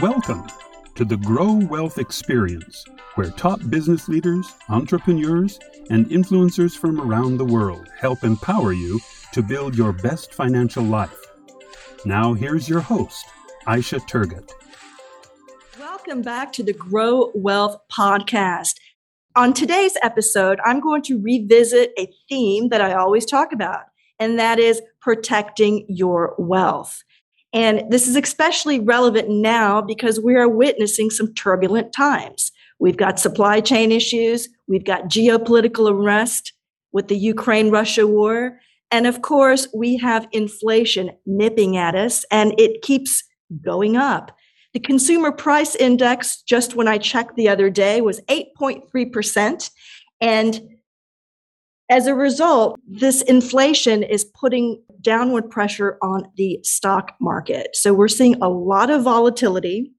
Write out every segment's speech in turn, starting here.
Welcome to the Grow Wealth Experience, where top business leaders, entrepreneurs, and influencers from around the world help empower you to build your best financial life. Now, here's your host, Aysha Turgut. Welcome back to the Grow Wealth Podcast. On today's episode, I'm going to revisit a theme that I always talk about, and that is protecting your wealth. And this is especially relevant now because we are witnessing some turbulent times. We've got supply chain issues, we've got geopolitical unrest with the Ukraine Russia war. And of course, we have inflation nipping at us and it keeps going up. The consumer price index, just when I checked the other day, was 8.3%. And as a result, this inflation is putting downward pressure on the stock market. So we're seeing a lot of volatility.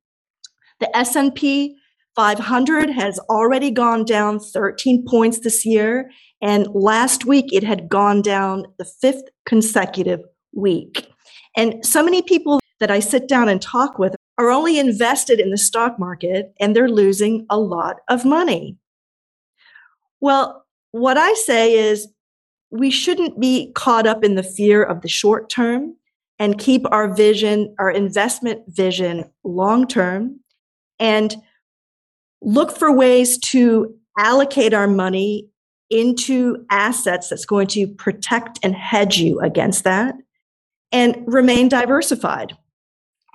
The S&P 500 has already gone down 13 points this year and last week it had gone down the fifth consecutive week. And so many people that I sit down and talk with are only invested in the stock market and they're losing a lot of money. Well, what I say is we shouldn't be caught up in the fear of the short term and keep our vision, our investment vision long term and look for ways to allocate our money into assets that's going to protect and hedge you against that and remain diversified.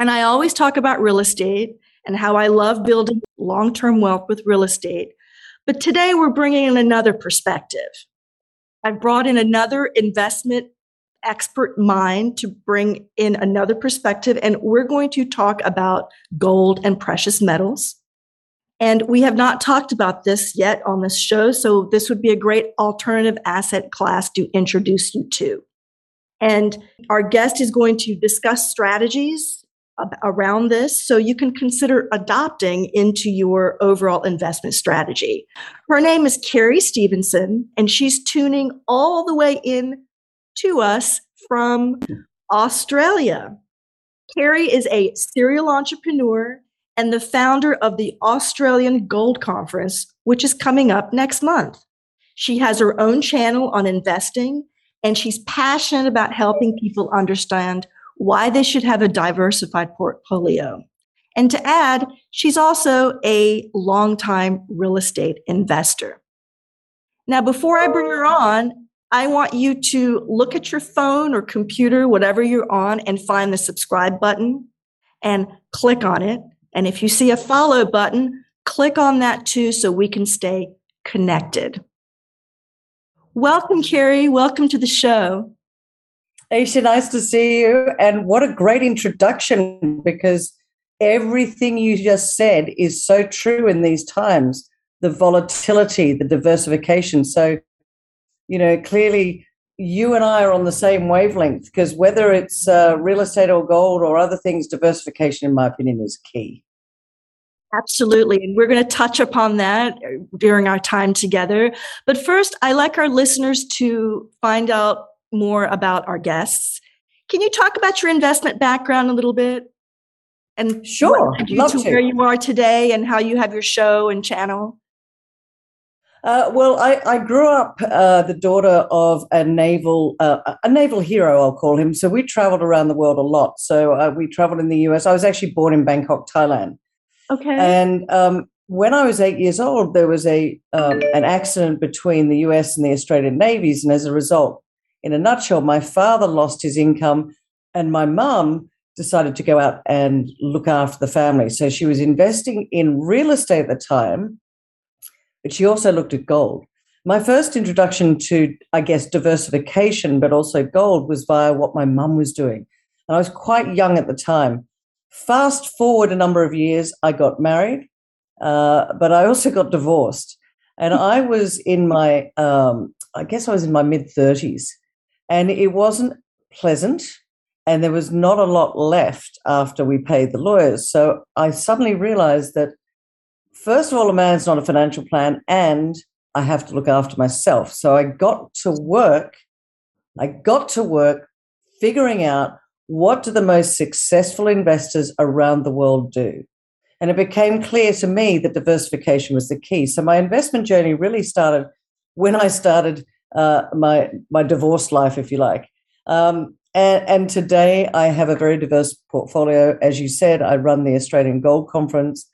And I always talk about real estate and how I love building long term wealth with real estate. But today we're bringing in another perspective. I've brought in another investment expert mind to bring in another perspective, and we're going to talk about gold and precious metals. And we have not talked about this yet on this show, so this would be a great alternative asset class to introduce you to. And our guest is going to discuss strategies around this so you can consider adopting into your overall investment strategy. Her name is Kerry Stevenson, and she's tuning all the way in to us from Australia. Kerry is a serial entrepreneur and the founder of the Australian Gold Conference, which is coming up next month. She has her own channel on investing, and she's passionate about helping people understand why they should have a diversified portfolio. And to add, she's also a longtime real estate investor. Now, before I bring her on, I want you to look at your phone or computer, whatever you're on, and find the subscribe button and click on it. And if you see a follow button, click on that too so we can stay connected. Welcome, Kerry. Welcome to the show. Aysha, nice to see you. And what a great introduction because everything you just said is so true in these times the volatility, the diversification. So, you know, clearly you and I are on the same wavelength because whether it's uh, real estate or gold or other things, diversification, in my opinion, is key. Absolutely. And we're going to touch upon that during our time together. But first, I like our listeners to find out more about our guests. Can you talk about your investment background a little bit? And sure, love to, to where you are today and how you have your show and channel. Uh, well, I, I, grew up uh, the daughter of a naval uh, a naval hero, I'll call him. So we traveled around the world a lot. So uh, we traveled in the US. I was actually born in Bangkok, Thailand. Okay. And um, when I was eight years old, there was a um, an accident between the US and the Australian navies, and as a result, in a nutshell, my father lost his income and my mum decided to go out and look after the family. So she was investing in real estate at the time, but she also looked at gold. My first introduction to, I guess, diversification, but also gold was via what my mum was doing. And I was quite young at the time. Fast forward a number of years, I got married, uh, but I also got divorced. And I was in my, um, I guess I was in my mid 30s and it wasn't pleasant and there was not a lot left after we paid the lawyers so i suddenly realized that first of all a man's not a financial plan and i have to look after myself so i got to work I got to work figuring out what do the most successful investors around the world do. And it became clear to me that diversification was the key. So my investment journey really started when I started uh, my my divorce life, if you like. Um, and, and, today I have a very diverse portfolio. As you said, I run the Australian Gold Conference.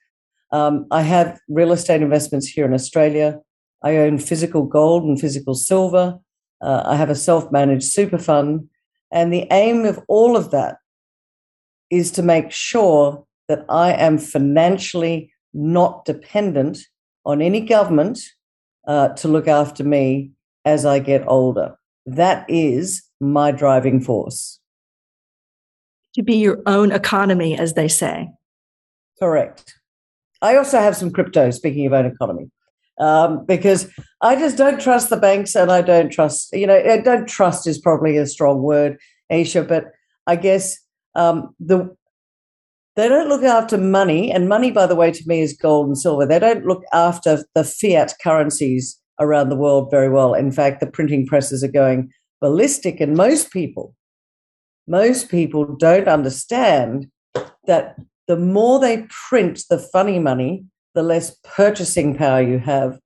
Um, I have real estate investments here in Australia. I own physical gold and physical silver. Uh, I have a self managed super fund. And the aim of all of that is to make sure that I am financially not dependent on any government uh, to look after me as I get older. That is my driving force. To be your own economy, as they say. Correct. I also have some crypto, speaking of own economy, um, because I just don't trust the banks and I don't trust, you know, I don't trust is probably a strong word, Aysha, but I guess um, the they don't look after money, and money, by the way, to me is gold and silver. They don't look after the fiat currencies around the world very well. In fact, the printing presses are going ballistic, and most people, most people don't understand that the more they print the funny money, the less purchasing power you have.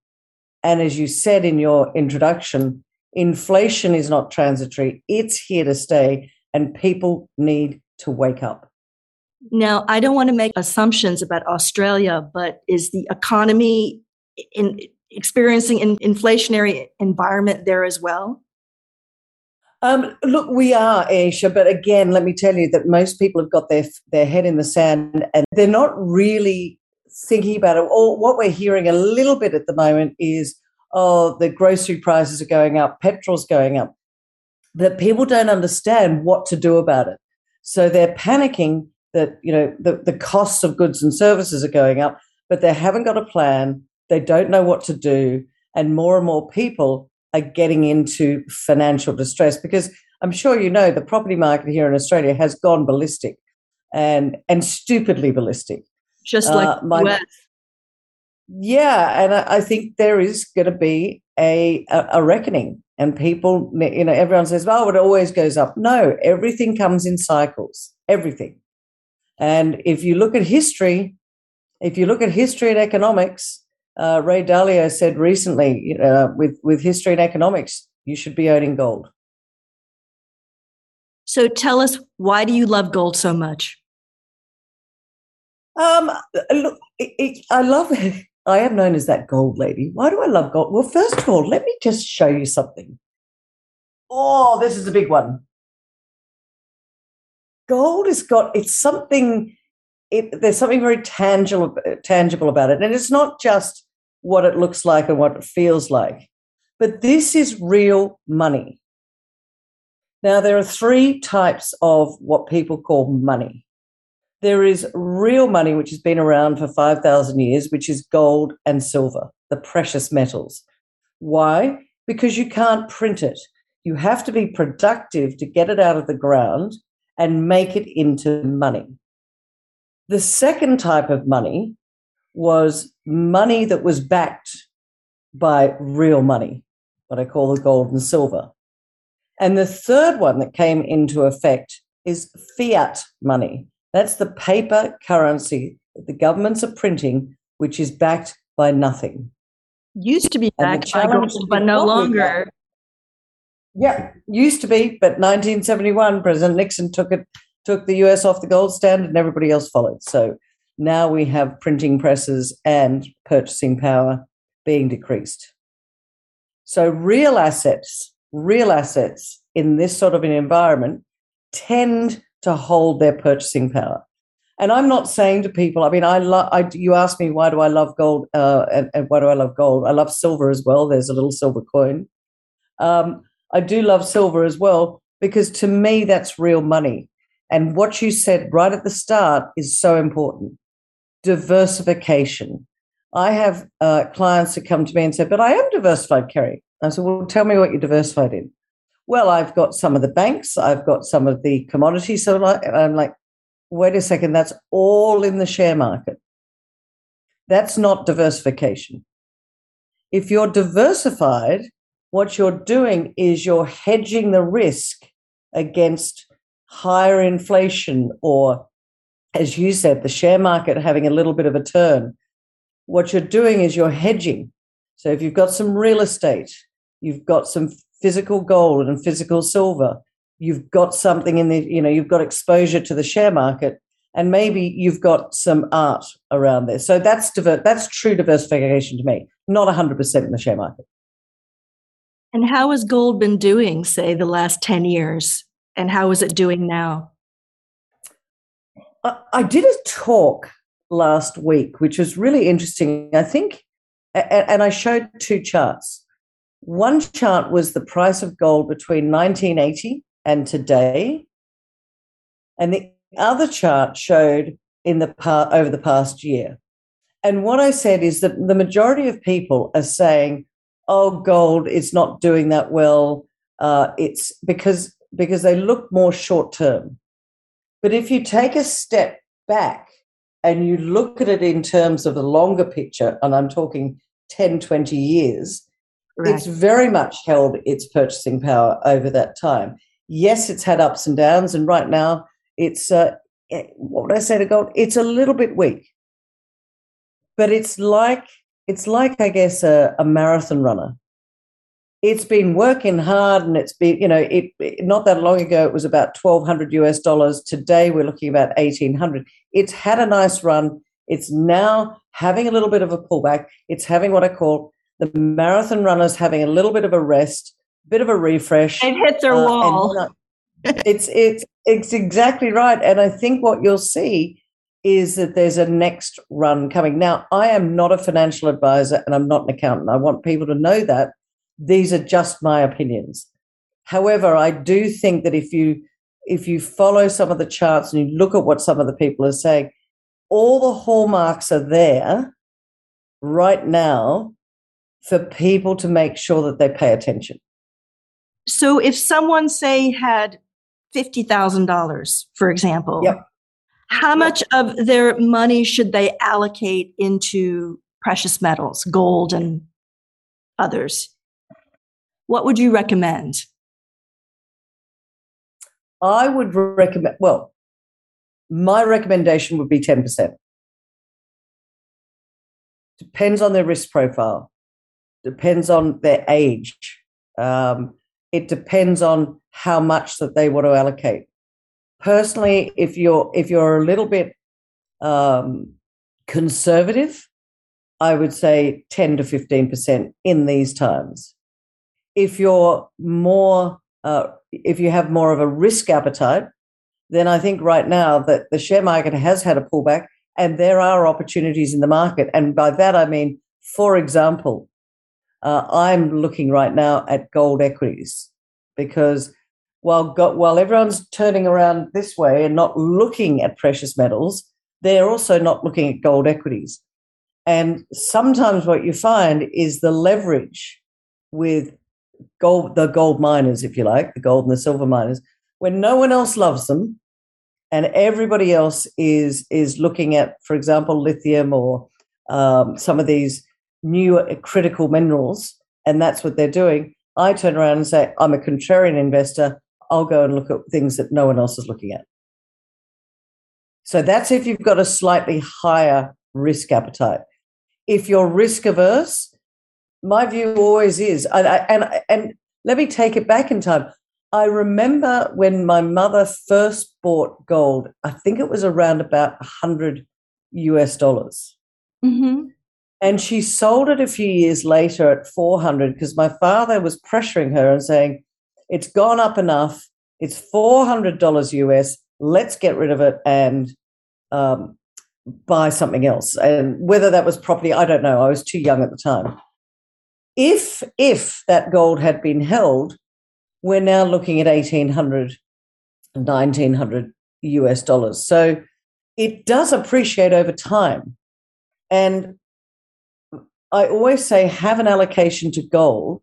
And as you said in your introduction, inflation is not transitory, it's here to stay, and people need to wake up. Now, I don't want to make assumptions about Australia, but is the economy in experiencing an inflationary environment there as well? Um, look, we are, Aysha, but again, let me tell you that most people have got their their head in the sand and they're not really thinking about it. Or what we're hearing a little bit at the moment is, oh, the grocery prices are going up, petrol's going up. That people don't understand what to do about it. So they're panicking that, you know, the, the costs of goods and services are going up, but they haven't got a plan. They don't know what to do. And more and more people are getting into financial distress because I'm sure you know the property market here in Australia has gone ballistic and and stupidly ballistic. Just like uh, my, US. Yeah, and I, I think there is going to be a, a, a reckoning, and people, you know, everyone says, "Oh, it always goes up." No, everything comes in cycles. Everything, and if you look at history, if you look at history and economics, uh, Ray Dalio said recently, uh, with with history and economics, you should be owning gold. So tell us, why do you love gold so much? Um, look, it, it, I love it. I am known as that gold lady. Why do I love gold? Well, first of all, let me just show you something. Oh, this is a big one. Gold has got it's something it, there's something very tangible tangible about it. And it's not just what it looks like and what it feels like but this is real money. Now there are three types of what people call money. There is real money which has been around for 5000 years which is gold and silver the precious metals. Why? Because you can't print it. You have to be productive to get it out of the ground and make it into money the second type of money was money that was backed by real money, what I call the gold and silver. And the third one that came into effect is fiat money. That's the paper currency that the governments are printing, which is backed by nothing. Used to be backed by gold, but no longer. Yeah, used to be, but 1971, President Nixon took it took the US off the gold standard and everybody else followed. So now we have printing presses and purchasing power being decreased. So real assets, real assets in this sort of an environment tend to hold their purchasing power. And I'm not saying to people, I mean, I love, you ask me, why do I love gold? Uh, and, and, why do I love gold? I love silver as well. There's a little silver coin. Um, I do love silver as well because to me, that's real money. And what you said right at the start is so important diversification. I have uh, clients that come to me and say, But I am diversified, Kerry. I said, Well, tell me what you're diversified in. Well, I've got some of the banks, I've got some of the commodities. So I'm like, Wait a second, that's all in the share market. That's not diversification. If you're diversified, what you're doing is you're hedging the risk against higher inflation or, as you said, the share market having a little bit of a turn. What you're doing is you're hedging. So if you've got some real estate, you've got some physical gold and physical silver, you've got something in the, you know, you've got exposure to the share market, and maybe you've got some art around there. So that's diver- that's true diversification to me, not 100% in the share market. And how has gold been doing, say, the last 10 years? And how is it doing now? I, did a talk last week, which was really interesting. I think, and I showed two charts. One chart was the price of gold between 1980 and today. And the other chart showed in the over the past year. And what I said is that the majority of people are saying, oh, gold is not doing that well. Uh, it's because because they look more short term. But if you take a step back and you look at it in terms of the longer picture, and I'm talking 10, 20 years, right. it's very much held its purchasing power over that time. Yes, it's had ups and downs, and right now it's uh, eh, what would I say to gold? It's a little bit weak, but it's like it's like I guess a, a marathon runner. It's been working hard, and it's been you know it, it not that long ago it was about twelve hundred US dollars. Today we're looking about eighteen hundred. It's had a nice run. It's now having a little bit of a pullback. It's having what I call the marathon runners having a little bit of a rest, bit of a refresh. It hits their uh, wall. it's it's it's exactly right, and I think what you'll see is that there's a next run coming. Now, I am not a financial advisor and I'm not an accountant. I want people to know that these are just my opinions. However, I do think that if you if you follow some of the charts and you look at what some of the people are saying, all the hallmarks are there right now for people to make sure that they pay attention. So if someone say had $50,000 for example, yep how much of their money should they allocate into precious metals, gold and others? What would you recommend? I would recommend, well, my recommendation would be 10%. Depends on their risk profile, depends on their age. Um, it depends on how much that they want to allocate personally, if you're if you're a little bit um, conservative, I would say ten to fifteen percent in these times. If you're more, uh, if you have more of a risk appetite, then I think right now that the share market has had a pullback, and there are opportunities in the market. And by that I mean, for example, uh, I'm looking right now at gold equities because while while everyone's turning around this way and not looking at precious metals, they're also not looking at gold equities. And sometimes what you find is the leverage with gold, the gold miners, if you like, the gold and the silver miners, when no one else loves them, and everybody else is is looking at, for example, lithium or um, some of these new critical minerals, and that's what they're doing. I turn around and say, I'm a contrarian investor. I'll go and look at things that no one else is looking at. So that's if you've got a slightly higher risk appetite. If you're risk averse, my view always is, and, and, and let me take it back in time. I remember when my mother first bought gold, I think it was around about 100 US dollars. Mm-hmm. And she sold it a few years later at 400 because my father was pressuring her and saying, it's gone up enough. It's $400 US. Let's get rid of it and um, buy something else. And whether that was property, I don't know. I was too young at the time. If if that gold had been held, we're now looking at 1800 1900 US dollars. So it does appreciate over time. And I always say have an allocation to gold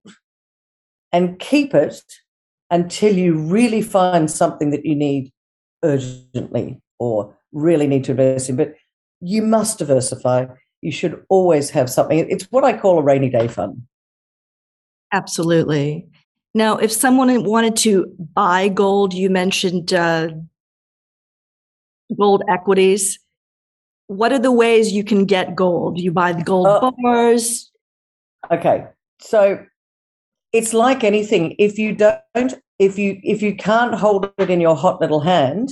and keep it until you really find something that you need urgently or really need to invest in. But you must diversify. You should always have something. It's what I call a rainy day fund. Absolutely. Now, if someone wanted to buy gold, you mentioned uh, gold equities. What are the ways you can get gold? You buy the gold uh, bars. Okay, so it's like anything. If you don't, if you if you can't hold it in your hot little hand,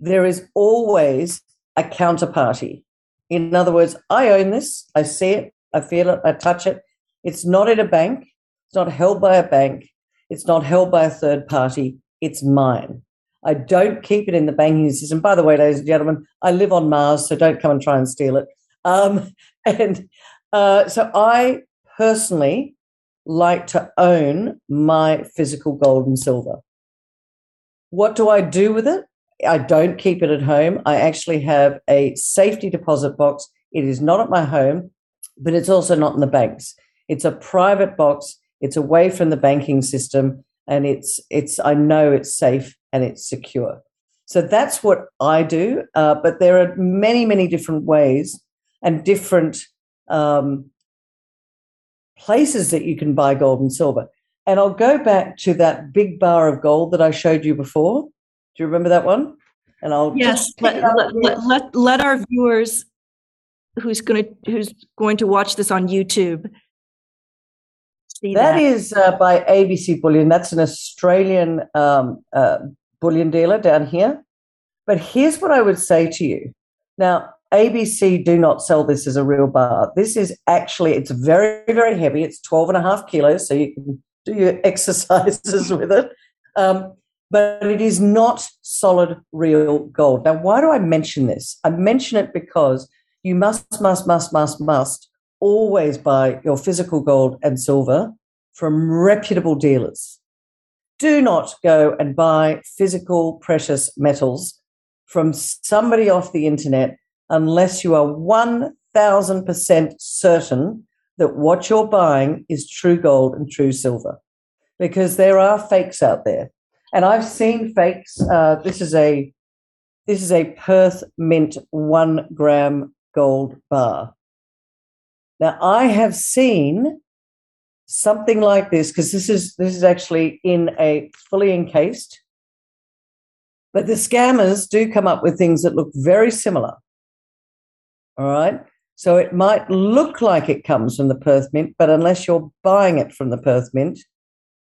there is always a counterparty. In other words, I own this. I see it. I feel it. I touch it. It's not in a bank. It's not held by a bank. It's not held by a third party. It's mine. I don't keep it in the banking system. By the way, ladies and gentlemen, I live on Mars, so don't come and try and steal it. Um, and uh, so I personally like to own my physical gold and silver. What do I do with it? I don't keep it at home. I actually have a safety deposit box. It is not at my home, but it's also not in the banks. It's a private box. It's away from the banking system, and it's it's. I know it's safe and it's secure. So that's what I do. Uh, but there are many, many different ways and different um, places that you can buy gold and silver. And I'll go back to that big bar of gold that I showed you before. Do you remember that one? And I'll yes, let, let, let, let, our viewers who's going to who's going to watch this on YouTube see that. That is uh, by ABC Bullion. That's an Australian um, uh, bullion dealer down here. But here's what I would say to you. Now, ABC do not sell this as a real bar. This is actually, it's very, very heavy. It's 12 and a half kilos, so you can do your exercises with it. Um, but it is not solid real gold. Now, why do I mention this? I mention it because you must, must, must, must, must always buy your physical gold and silver from reputable dealers. Do not go and buy physical precious metals from somebody off the internet unless you are 1000% certain that what you're buying is true gold and true silver because there are fakes out there. And i've seen fakes uh, this is a this is a perth mint one gram gold bar now i have seen something like this because this is this is actually in a fully encased. But the scammers do come up with things that look very similar. All right so it might look like it comes from the perth mint but unless you're buying it from the perth mint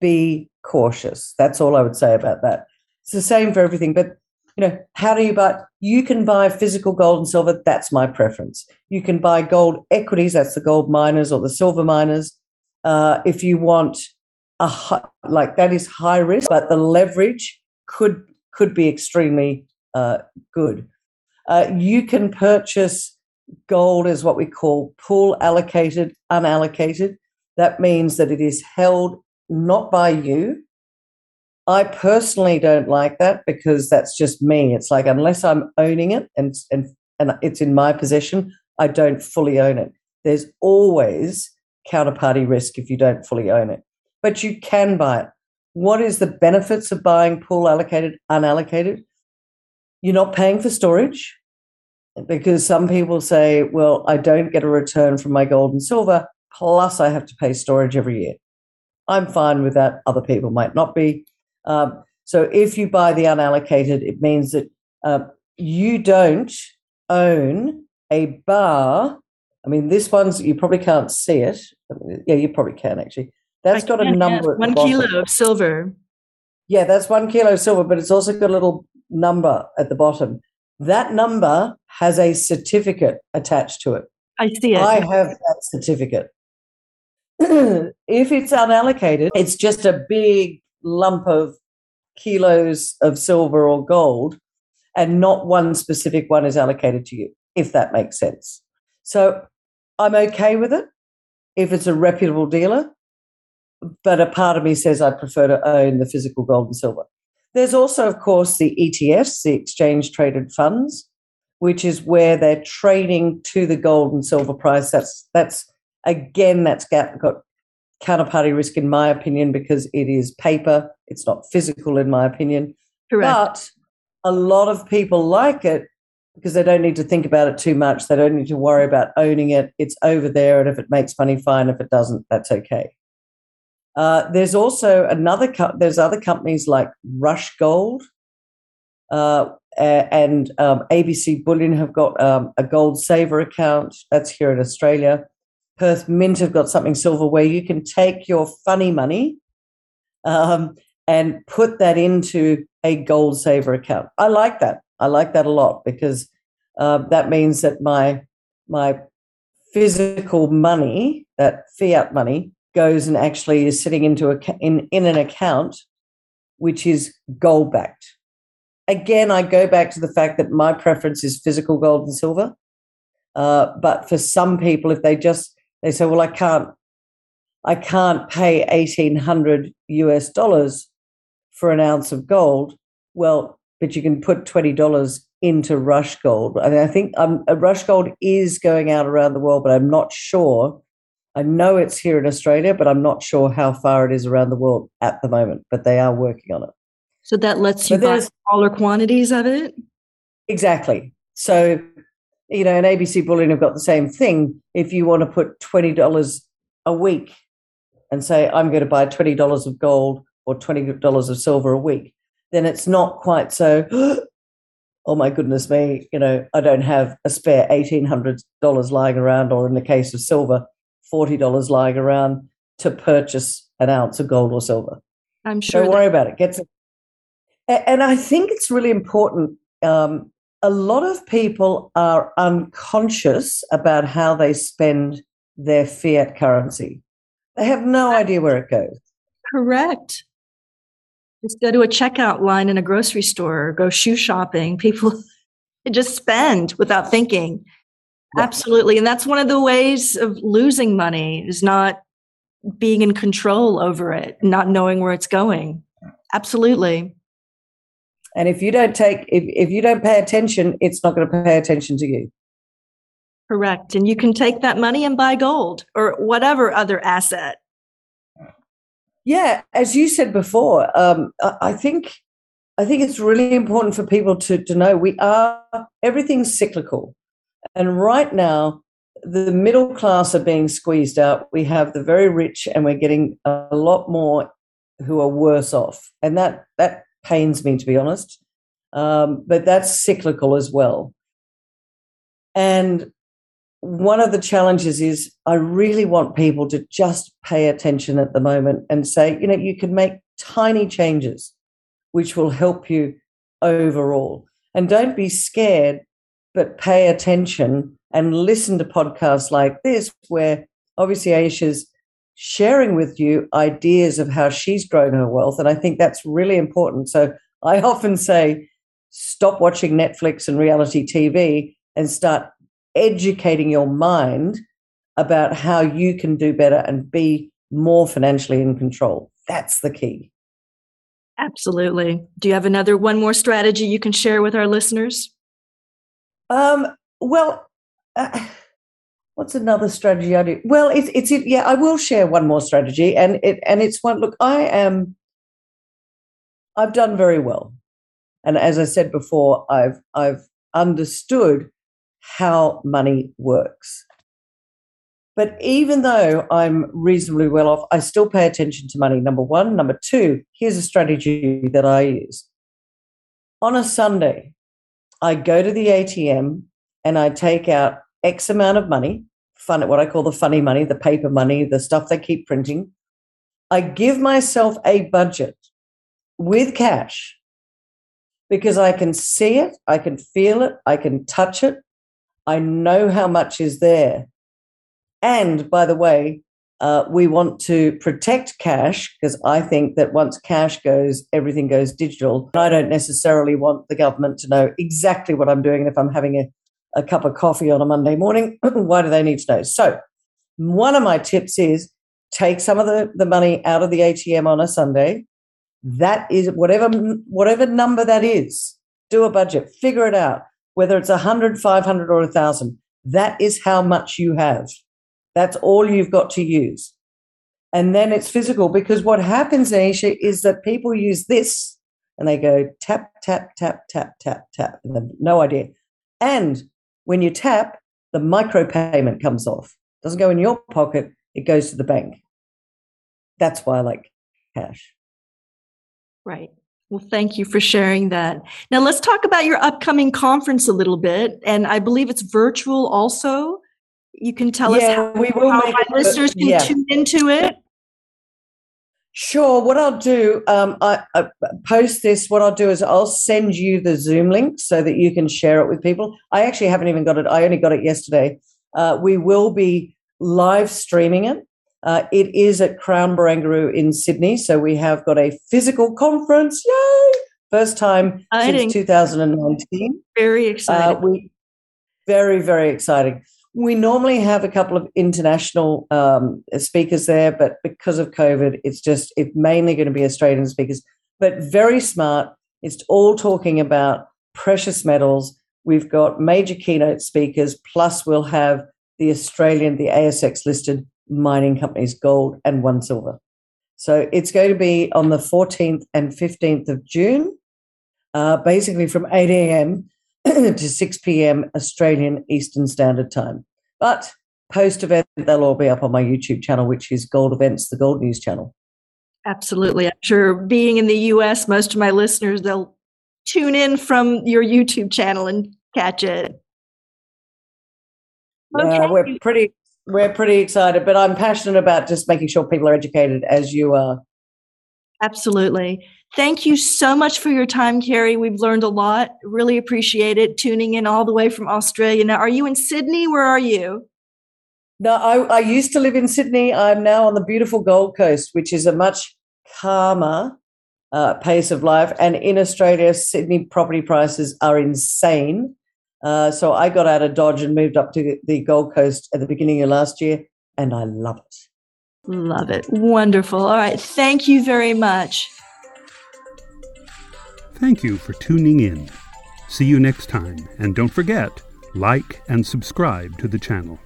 be cautious. That's all i would say about that. It's the same for everything but you know how do you buy you can buy physical gold and silver that's my preference you can buy gold equities that's the gold miners or the silver miners uh, if you want a high, like that is high risk, but the leverage could could be extremely uh, good. Uh, you can purchase gold as what we call pool allocated, unallocated. That means that it is held not by you. I personally don't like that because that's just me. It's like unless I'm owning it and and and it's in my possession, I don't fully own it. There's always counterparty risk if you don't fully own it. But you can buy it. What is the benefits of buying pool allocated, unallocated? You're not paying for storage because some people say, well, I don't get a return from my gold and silver, plus I have to pay storage every year. I'm fine with that. Other people might not be. Um, so if you buy the unallocated, it means that uh, you don't own a bar I mean, this one's you probably can't see it. Yeah, you probably can actually. That's I got a number. One kilo of silver. Yeah, that's one kilo of silver, but it's also got a little number at the bottom. That number has a certificate attached to it. I see it. I have that certificate. if it's unallocated, it's just a big lump of kilos of silver or gold, and not one specific one is allocated to you, if that makes sense. So I'm okay with it if it's a reputable dealer, but a part of me says I prefer to own the physical gold and silver. There's also, of course, the ETFs, the exchange traded funds, which is where they're trading to the gold and silver price. That's that's again that's got, got counterparty risk in my opinion because it is paper. It's not physical in my opinion. Correct. But a lot of people like it because they don't need to think about it too much. They don't need to worry about owning it. It's over there, and if it makes money, fine. If it doesn't, that's okay. Uh, there's also another. Co- there's other companies like Rush Gold, uh, and um, ABC Bullion have got um, a gold saver account. That's here in Australia. Perth Mint have got something silver where you can take your funny money um, and put that into a gold saver account. I like that. I like that a lot because uh, that means that my my physical money, that fiat money, goes and actually is sitting into a in in an account which is gold backed. Again, I go back to the fact that my preference is physical gold and silver. Uh, but for some people, if they just they say, "Well, I can't, I can't pay eighteen hundred US dollars for an ounce of gold," well, but you can put twenty dollars into Rush Gold. I mean, I think um, Rush Gold is going out around the world, but I'm not sure. I know it's here in Australia, but I'm not sure how far it is around the world at the moment. But they are working on it. So that lets you buy smaller quantities of it. Exactly. So, you know, an ABC Bullion have got the same thing. If you want to put twenty dollars a week and say, "I'm going to buy twenty dollars of gold or twenty dollars of silver a week," then it's not quite so oh my goodness me, you know, I don't have a spare $1,800 lying around, or in the case of silver, $40 lying around to purchase an ounce of gold or silver. I'm sure. Don't worry about it. Gets and I think it's really important. Um, a lot of people are unconscious about how they spend their fiat currency. They have no idea where it goes. Correct. Just go to a checkout line in a grocery store or go shoe shopping. People just spend without thinking. Yeah. Absolutely. And that's one of the ways of losing money is not being in control over it, not knowing where it's going. Absolutely. And if you don't take if, if you don't pay attention, it's not going to pay attention to you. Correct. And you can take that money and buy gold or whatever other asset yeah, as you said before, um, I think I think it's really important for people to to know we are everything's cyclical, and right now the middle class are being squeezed out. We have the very rich, and we're getting a lot more who are worse off, and that that pains me to be honest. Um, but that's cyclical as well. And one of the challenges is I really want people to just pay attention at the moment and say, you know, you can make tiny changes which will help you overall. And don't be scared, but pay attention and listen to podcasts like this, where obviously Aysha's sharing with you ideas of how she's grown her wealth. And I think that's really important. So I often say, stop watching Netflix and reality TV and start educating your mind about how you can do better and be more financially in control. That's the key. Absolutely. Do you have another one more strategy you can share with our listeners? Um, well, uh, what's another strategy I do? Well, it's it's it, yeah, I will share one more strategy, and it and it's one. Look, I am. I've done very well, and as I said before, I've I've understood how money works. But even though I'm reasonably well off, I still pay attention to money. Number one. Number two, here's a strategy that I use. On a Sunday, I go to the ATM and I take out X amount of money, fun, what I call the funny money, the paper money, the stuff they keep printing. I give myself a budget with cash because I can see it, I can feel it, I can touch it, I know how much is there. And by the way, uh, we want to protect cash because I think that once cash goes, everything goes digital. And I don't necessarily want the government to know exactly what I'm doing. And if I'm having a, a cup of coffee on a Monday morning, why do they need to know? So, one of my tips is take some of the, the money out of the ATM on a Sunday. That is whatever whatever number that is. Do a budget, figure it out whether it's 100, 500, or 1,000. That is how much you have. That's all you've got to use. And then it's physical because what happens, Aysha, is that people use this and they go tap, tap, tap, tap, tap, tap, and no idea. And when you tap, the micro payment comes off. It doesn't go in your pocket, it goes to the bank. that's why I like cash. Right. Well, thank you for sharing that. Now let's talk about your upcoming conference a little bit. And I believe it's virtual also. You can tell yeah, us how, we will how my listeners can yeah. tune into it. Sure. What I'll do, um, I, I post this. What I'll do is I'll send you the Zoom link so that you can share it with people. I actually haven't even got it. I only got it yesterday. Uh, we will be live streaming it. Uh, it is at Crown Barangaroo in Sydney, so we have got a physical conference. Yay! First time Exciting. since 2019. Very Uh, we very very exciting. We normally have a couple of international um, speakers there, but because of COVID, it's just it's mainly going to be Australian speakers. But very smart. It's all talking about precious metals. We've got major keynote speakers, plus we'll have the Australian, the ASX listed mining companies, gold and one silver. So it's going to be on the 14th and 15th of June, uh, basically from 8 a.m. to 6 p.m. Australian Eastern Standard Time. But post event, they'll all be up on my YouTube channel, which is Gold Events, the Gold News channel. Absolutely. I'm sure being in the US, most of my listeners, they'll tune in from your YouTube channel and catch it. Yeah, Okay. we're pretty we're pretty excited, but I'm passionate about just making sure people are educated as you are. Absolutely. Thank you so much for your time, Kerry. We've learned a lot. Really appreciate it. Tuning in all the way from Australia. Now, are you in Sydney? Where are you? No, I, I used to live in Sydney. I'm now on the beautiful Gold Coast, which is a much calmer uh, pace of life. And in Australia, Sydney property prices are insane. Uh, so I got out of Dodge and moved up to the Gold Coast at the beginning of last year, and I love it. Love it. Wonderful. All right. Thank you very much. Thank you for tuning in. See you next time, and don't forget, like and subscribe to the channel.